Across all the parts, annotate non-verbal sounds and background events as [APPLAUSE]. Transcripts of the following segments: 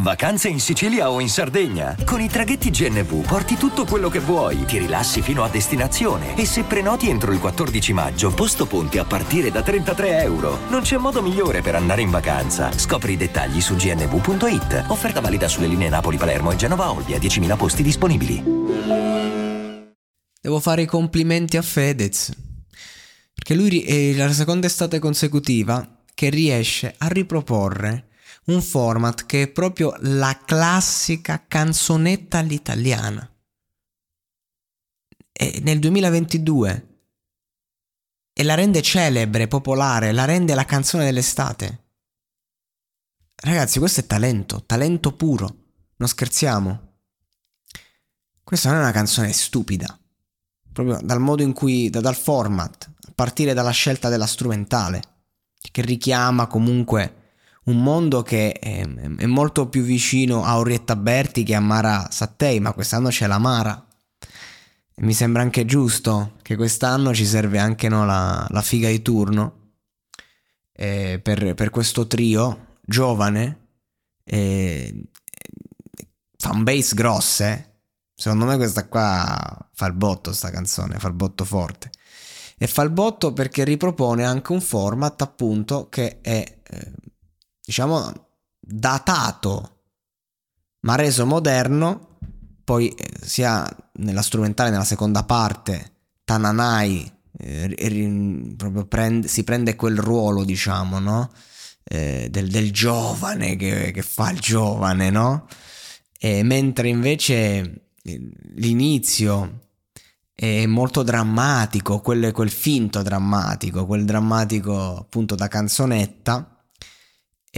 Vacanze in Sicilia o in Sardegna? Con i traghetti GNV porti tutto quello che vuoi, ti rilassi fino a destinazione e se prenoti entro il 14 maggio, posto ponti a partire da 33 euro. Non c'è modo migliore per andare in vacanza. Scopri i dettagli su gnv.it. Offerta valida sulle linee Napoli-Palermo e Genova-Olbia, 10.000 posti disponibili. Devo fare i complimenti a Fedez, perché lui è la seconda estate consecutiva che riesce a riproporre un format che è proprio la classica canzonetta all'italiana. E nel 2022 e la rende celebre, popolare, la rende la canzone dell'estate. Ragazzi, questo è talento, talento puro, non scherziamo. Questa non è una canzone stupida, proprio dal modo in cui, dal format, a partire dalla scelta della strumentale, che richiama comunque un mondo che è, è, molto più vicino a Orietta Berti che a Mara Sattei, ma quest'anno c'è la Mara. E mi sembra anche giusto che quest'anno ci serve anche no, la, la, figa di turno eh, per, per, questo trio giovane, eh, fanbase grosse. Secondo me questa qua fa il botto, sta canzone, fa il botto forte. E fa il botto perché ripropone anche un format appunto che è... Eh, diciamo, datato, ma reso moderno, poi eh, sia nella strumentale, nella seconda parte, Tananai eh, prende, si prende quel ruolo, diciamo, no? Eh, del, del, giovane che, che, fa il giovane, no? E mentre invece eh, l'inizio è molto drammatico, quel, quel finto drammatico, quel drammatico appunto da canzonetta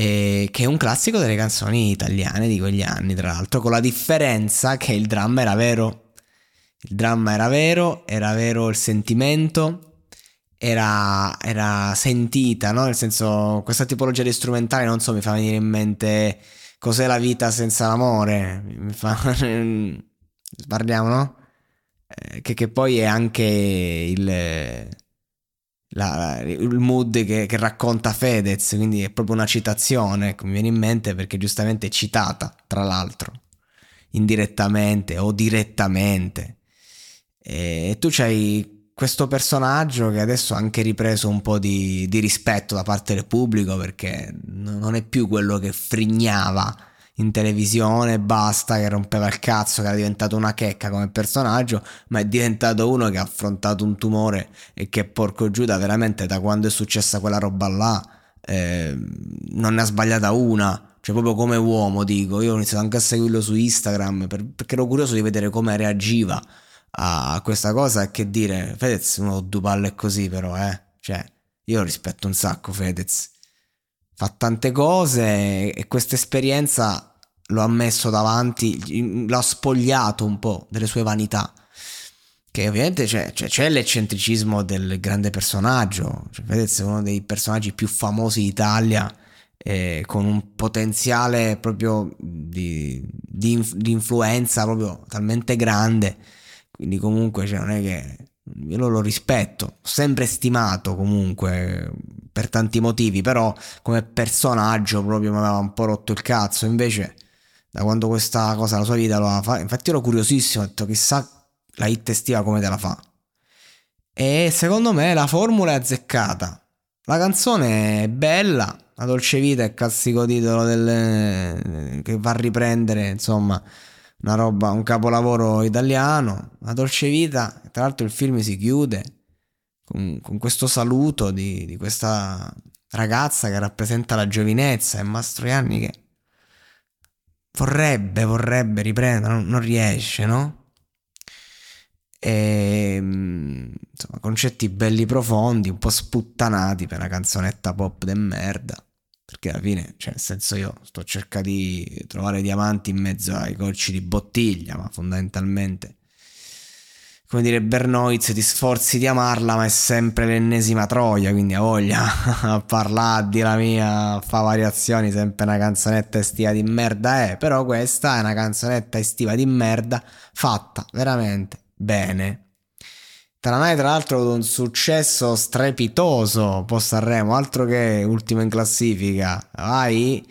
eh, che è un classico delle canzoni italiane di quegli anni, tra l'altro, con la differenza che il dramma era vero. Il dramma era vero, era vero il sentimento, era, era sentita, no? Nel senso, questa tipologia di strumentale, non so, mi fa venire in mente cos'è la vita senza l'amore. Mi fa... [LAUGHS] Parliamo, no? Eh, che, che poi è anche il la, il mood che, che, racconta Fedez, quindi è proprio una citazione, ecco, mi viene in mente perché giustamente è citata, tra l'altro, indirettamente o direttamente. E tu c'hai questo personaggio che adesso ha anche ripreso un po' di, di rispetto da parte del pubblico perché non è più quello che frignava in televisione basta, che rompeva il cazzo, che era diventato una checca come personaggio, ma è diventato uno che ha affrontato un tumore e che porco Giuda veramente da quando è successa quella roba là eh, non ne ha sbagliata una, cioè proprio come uomo dico, io ho iniziato anche a seguirlo su Instagram per, perché ero curioso di vedere come reagiva a questa cosa e che dire, Fedez uno due palle così però, eh, cioè io rispetto un sacco Fedez. Fa tante cose e questa esperienza lo ha messo davanti, l'ha spogliato un po' delle sue vanità. Che ovviamente c'è, c'è, c'è l'eccentricismo del grande personaggio. Cioè, vedete, è uno dei personaggi più famosi d'Italia, eh, con un potenziale proprio di, di, di, influenza proprio talmente grande. Quindi, comunque, cioè, non è che io lo, lo rispetto, sempre stimato comunque per tanti motivi, però come personaggio proprio mi aveva un po' rotto il cazzo. Invece da quando questa cosa la sua vita lo fa. Infatti ero curiosissimo, ho detto chissà la hit estiva come te la fa. E secondo me la formula è azzeccata. La canzone è bella, La dolce vita è classico titolo del, che va a riprendere, insomma, una roba, un capolavoro italiano. La dolce vita, tra l'altro il film si chiude con, con questo saluto di, di, questa ragazza che rappresenta la giovinezza e Mastroianni che vorrebbe, vorrebbe riprendere, non, non riesce, no? E, ehm, insomma, concetti belli profondi, un po' sputtanati per una canzonetta pop de merda. Perché alla fine, cioè, nel senso, io sto cercando di trovare diamanti in mezzo ai colci di bottiglia, ma fondamentalmente, come dire, Bernoiz ti sforzi di amarla, ma è sempre l'ennesima troia. Quindi ha voglia [LAUGHS] a parlare di la mia, fa variazioni, sempre una canzonetta estiva di merda è. Però questa è una canzonetta estiva di merda fatta veramente bene. Tranai tra l'altro ha avuto un successo strepitoso post Sanremo, altro che ultimo in classifica. Vai,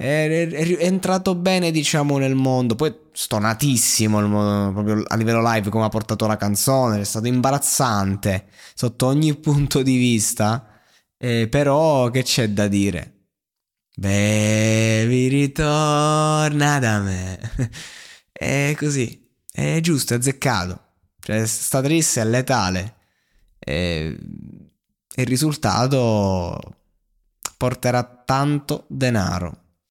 è, è, è, entrato bene diciamo nel mondo, poi stonatissimo il, proprio a livello live come ha portato la canzone, è stato imbarazzante sotto ogni punto di vista, eh, però che c'è da dire? Bevi ritorna da me. [LAUGHS] È così, è giusto, è azzeccato. Cioè, sta triste è letale. E il risultato porterà tanto denaro.